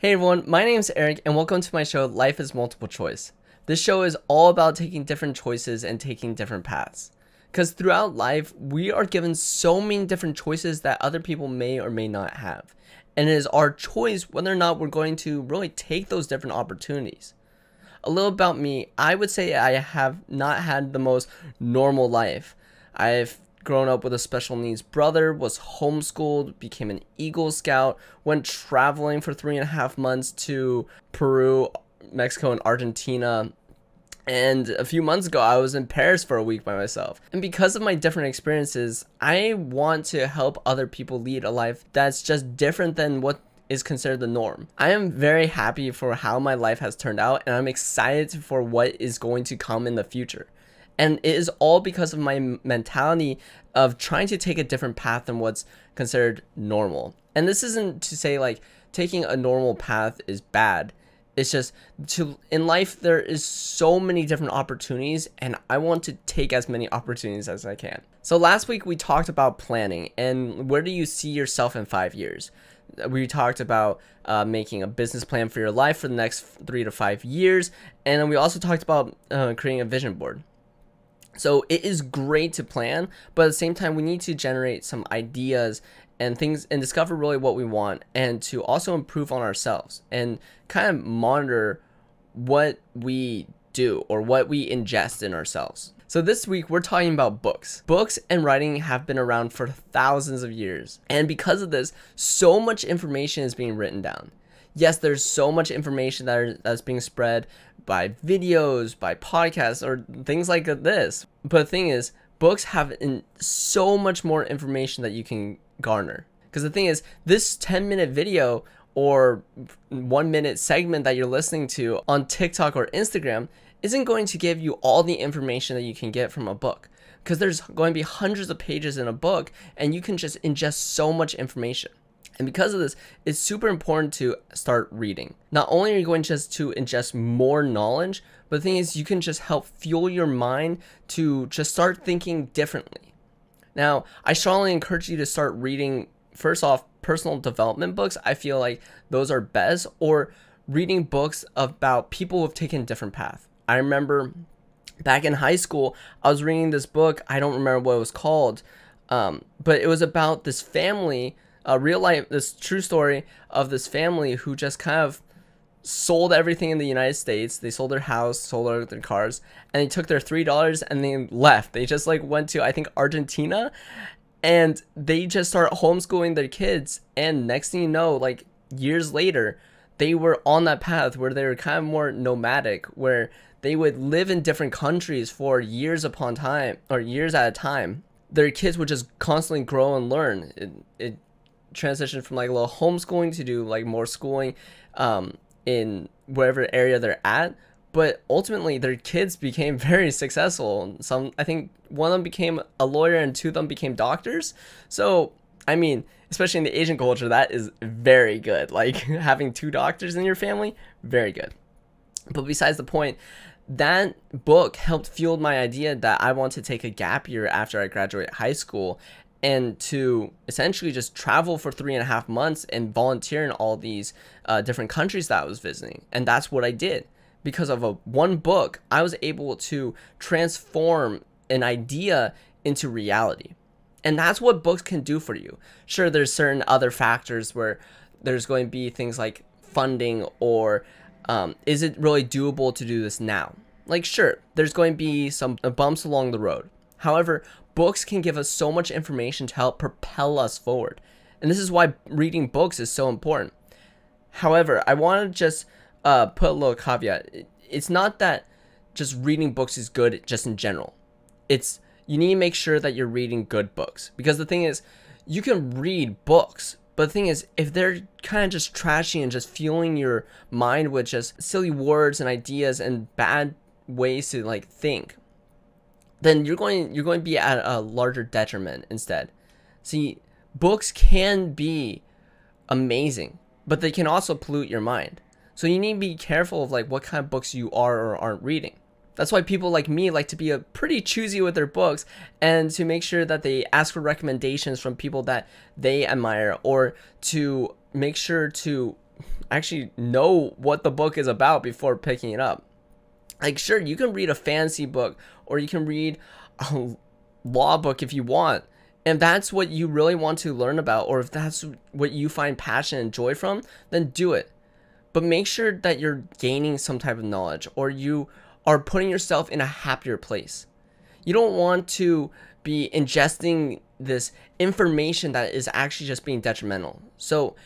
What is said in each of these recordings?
Hey everyone, my name is Eric and welcome to my show Life is Multiple Choice. This show is all about taking different choices and taking different paths. Because throughout life, we are given so many different choices that other people may or may not have. And it is our choice whether or not we're going to really take those different opportunities. A little about me, I would say I have not had the most normal life. I've grown up with a special needs brother, was homeschooled, became an Eagle Scout, went traveling for three and a half months to Peru, Mexico, and Argentina. And a few months ago, I was in Paris for a week by myself. And because of my different experiences, I want to help other people lead a life that's just different than what is considered the norm. I am very happy for how my life has turned out, and I'm excited for what is going to come in the future. And it is all because of my mentality of trying to take a different path than what's considered normal. And this isn't to say like taking a normal path is bad. It's just to in life there is so many different opportunities and I want to take as many opportunities as I can. So last week we talked about planning and where do you see yourself in 5 years? we talked about uh, making a business plan for your life for the next three to five years and then we also talked about uh, creating a vision board so it is great to plan, but at the same time, we need to generate some ideas and things and discover really what we want and to also improve on ourselves and kind of monitor what we do or what we ingest in ourselves. So this week we're talking about books. Books and writing have been around for thousands of years. And because of this, so much information is being written down yes, there's so much information that are, that's being spread by videos, by podcasts, or things like this. But the thing is, books have in so much more information that you can garner. Because the thing is, this 10 minute video or one minute segment that you're listening to on TikTok or Instagram isn't going to give you all the information that you can get from a book. Because there's going to be hundreds of pages in a book, and you can just ingest so much information. And because of this, it's super important to start reading. Not only are you going just to ingest more knowledge, but the thing is you can just help fuel your mind to just start thinking differently. Now, I strongly encourage you to start reading first off personal development books. I feel like those are best or reading books about people who have taken different path. I remember back in high school, I was reading this book. I don't remember what it was called, um, but it was about this family a real life, this true story of this family who just kind of sold everything in the United States. They sold their house, sold their cars, and they took their three dollars and they left. They just like went to I think Argentina, and they just start homeschooling their kids. And next thing you know, like years later, they were on that path where they were kind of more nomadic, where they would live in different countries for years upon time or years at a time. Their kids would just constantly grow and learn. It, it transition from like a little homeschooling to do like more schooling um, in wherever area they're at. But ultimately, their kids became very successful. Some, I think, one of them became a lawyer and two of them became doctors. So, I mean, especially in the Asian culture, that is very good. Like having two doctors in your family, very good. But besides the point, that book helped fuel my idea that I want to take a gap year after I graduate high school and to essentially just travel for three and a half months and volunteer in all these uh, different countries that I was visiting. And that's what I did. Because of a one book, I was able to transform an idea into reality. And that's what books can do for you. Sure, there's certain other factors where there's going to be things like funding or um, is it really doable to do this now? Like, sure, there's going to be some bumps along the road. However, books can give us so much information to help propel us forward. And this is why reading books is so important. However, I want to just uh, put a little caveat. It's not that just reading books is good just in general. It's you need to make sure that you're reading good books because the thing is, you can read books, but the thing is, if they're kind of just trashy and just fueling your mind with just silly words and ideas and bad ways to like think, then you're going you're going to be at a larger detriment instead. See, books can be amazing, but they can also pollute your mind. So you need to be careful of like what kind of books you are or aren't reading. That's why people like me like to be a pretty choosy with their books and to make sure that they ask for recommendations from people that they admire or to make sure to actually know what the book is about before picking it up. Like, sure, you can read a fancy book or you can read a law book if you want. And that's what you really want to learn about, or if that's what you find passion and joy from, then do it. But make sure that you're gaining some type of knowledge or you are putting yourself in a happier place. You don't want to be ingesting this information that is actually just being detrimental. So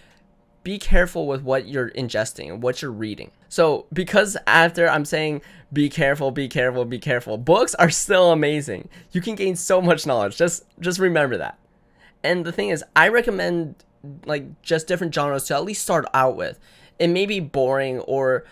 be careful with what you're ingesting and what you're reading. So, because after I'm saying be careful, be careful, be careful, books are still amazing. You can gain so much knowledge. Just just remember that. And the thing is, I recommend like just different genres to at least start out with. It may be boring or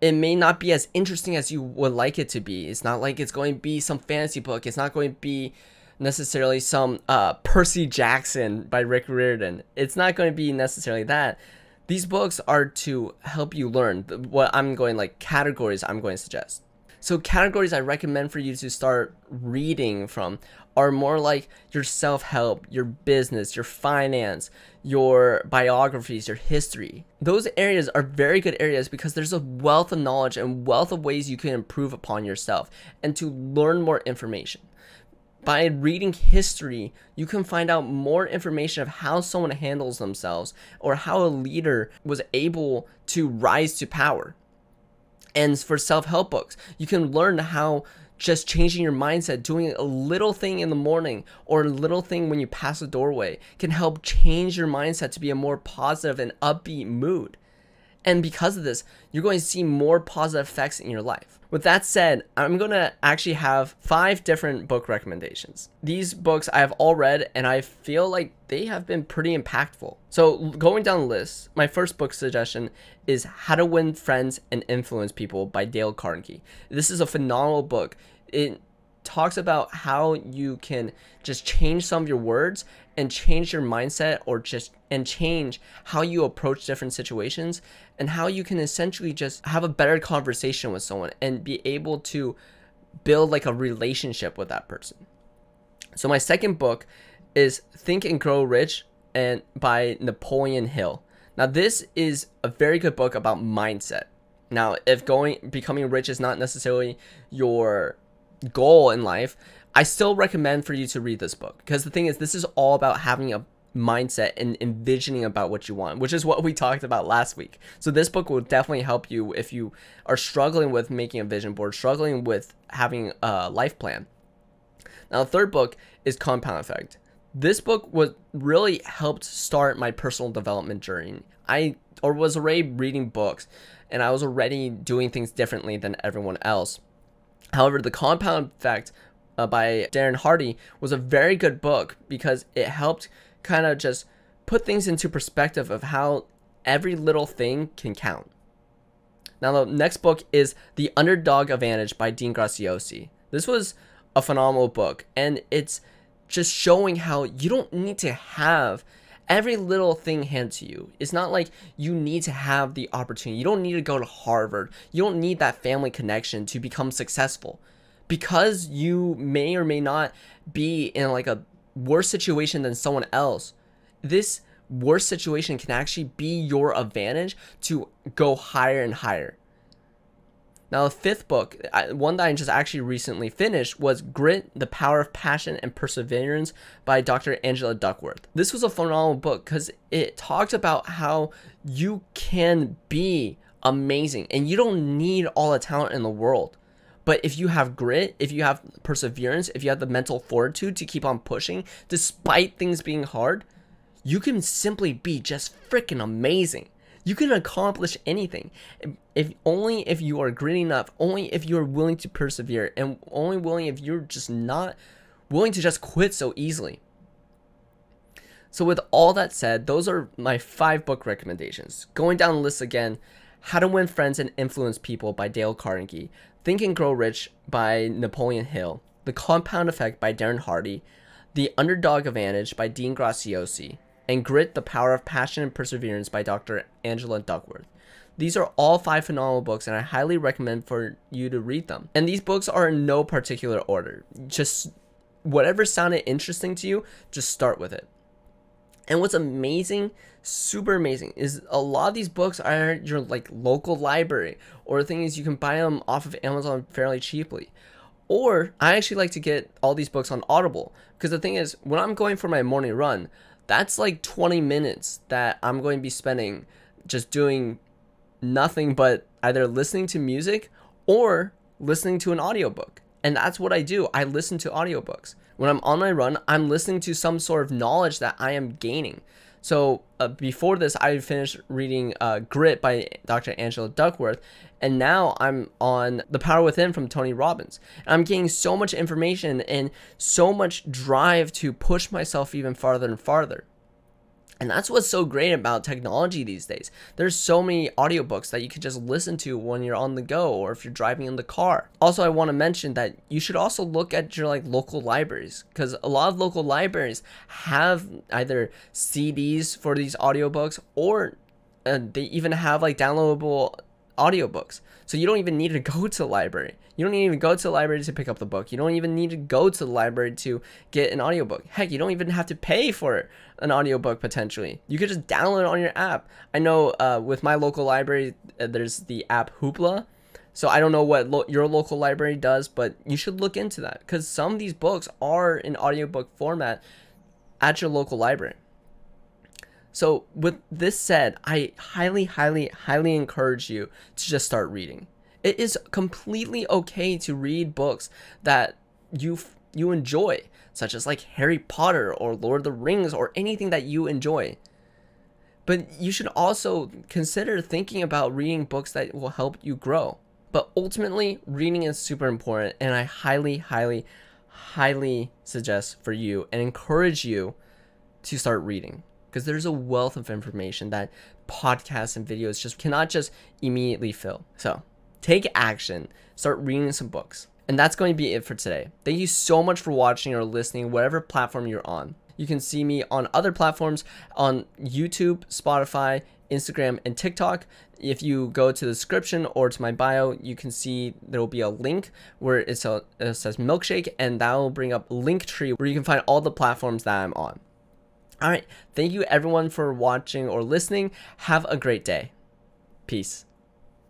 it may not be as interesting as you would like it to be. It's not like it's going to be some fantasy book. It's not going to be necessarily some uh, Percy Jackson by Rick Riordan. It's not going to be necessarily that. These books are to help you learn what I'm going like categories I'm going to suggest. So categories I recommend for you to start reading from are more like your self-help, your business, your finance, your biographies, your history. Those areas are very good areas because there's a wealth of knowledge and wealth of ways you can improve upon yourself and to learn more information by reading history, you can find out more information of how someone handles themselves or how a leader was able to rise to power. And for self help books, you can learn how just changing your mindset, doing a little thing in the morning or a little thing when you pass a doorway can help change your mindset to be a more positive and upbeat mood. And because of this, you're going to see more positive effects in your life. With that said, I'm going to actually have five different book recommendations. These books I have all read and I feel like they have been pretty impactful. So, going down the list, my first book suggestion is How to Win Friends and Influence People by Dale Carnegie. This is a phenomenal book. It talks about how you can just change some of your words and change your mindset or just and change how you approach different situations and how you can essentially just have a better conversation with someone and be able to build like a relationship with that person. So my second book is Think and Grow Rich and by Napoleon Hill. Now this is a very good book about mindset. Now, if going becoming rich is not necessarily your goal in life, I still recommend for you to read this book because the thing is, this is all about having a mindset and envisioning about what you want, which is what we talked about last week. So this book will definitely help you if you are struggling with making a vision board, struggling with having a life plan. Now, the third book is Compound Effect. This book was really helped start my personal development journey. I or was already reading books and I was already doing things differently than everyone else. However, The Compound Effect uh, by Darren Hardy was a very good book because it helped kind of just put things into perspective of how every little thing can count. Now, the next book is The Underdog Advantage by Dean Graziosi. This was a phenomenal book, and it's just showing how you don't need to have every little thing handed to you. It's not like you need to have the opportunity. You don't need to go to Harvard. You don't need that family connection to become successful. Because you may or may not be in like a worse situation than someone else, this worse situation can actually be your advantage to go higher and higher. Now, the fifth book, one that I just actually recently finished, was Grit, The Power of Passion and Perseverance by Dr. Angela Duckworth. This was a phenomenal book because it talked about how you can be amazing and you don't need all the talent in the world. But if you have grit, if you have perseverance, if you have the mental fortitude to keep on pushing despite things being hard, you can simply be just freaking amazing. You can accomplish anything. If only if you are gritty enough, only if you're willing to persevere, and only willing if you're just not willing to just quit so easily. So, with all that said, those are my five book recommendations. Going down the list again How to Win Friends and Influence People by Dale Carnegie, Think and Grow Rich by Napoleon Hill, The Compound Effect by Darren Hardy, The Underdog Advantage by Dean Graziosi, and Grit, The Power of Passion and Perseverance by Dr. Angela Duckworth. These are all five phenomenal books, and I highly recommend for you to read them. And these books are in no particular order. Just whatever sounded interesting to you, just start with it. And what's amazing, super amazing, is a lot of these books are your like local library or things you can buy them off of Amazon fairly cheaply. Or I actually like to get all these books on Audible because the thing is, when I'm going for my morning run, that's like 20 minutes that I'm going to be spending just doing nothing but either listening to music or listening to an audiobook. And that's what I do. I listen to audiobooks. When I'm on my run, I'm listening to some sort of knowledge that I am gaining. So uh, before this, I finished reading uh, Grit by Dr. Angela Duckworth, and now I'm on The Power Within from Tony Robbins. And I'm getting so much information and so much drive to push myself even farther and farther. And that's what's so great about technology these days. There's so many audiobooks that you can just listen to when you're on the go or if you're driving in the car. Also, I want to mention that you should also look at your like local libraries because a lot of local libraries have either CDs for these audiobooks or uh, they even have like downloadable audiobooks. So you don't even need to go to the library. You don't even go to the library to pick up the book. You don't even need to go to the library to get an audiobook. Heck, you don't even have to pay for an audiobook potentially. You could just download it on your app. I know uh, with my local library, uh, there's the app Hoopla. So I don't know what lo- your local library does, but you should look into that because some of these books are in audiobook format at your local library. So, with this said, I highly, highly, highly encourage you to just start reading. It is completely okay to read books that you you enjoy, such as like Harry Potter or Lord of the Rings or anything that you enjoy. But you should also consider thinking about reading books that will help you grow. But ultimately, reading is super important, and I highly, highly, highly suggest for you and encourage you to start reading because there's a wealth of information that podcasts and videos just cannot just immediately fill. So take action, start reading some books. And that's going to be it for today. Thank you so much for watching or listening, whatever platform you're on. You can see me on other platforms on YouTube, Spotify, Instagram, and TikTok. If you go to the description or to my bio, you can see there will be a link where it says milkshake, and that will bring up Linktree where you can find all the platforms that I'm on. All right. Thank you everyone for watching or listening. Have a great day. Peace.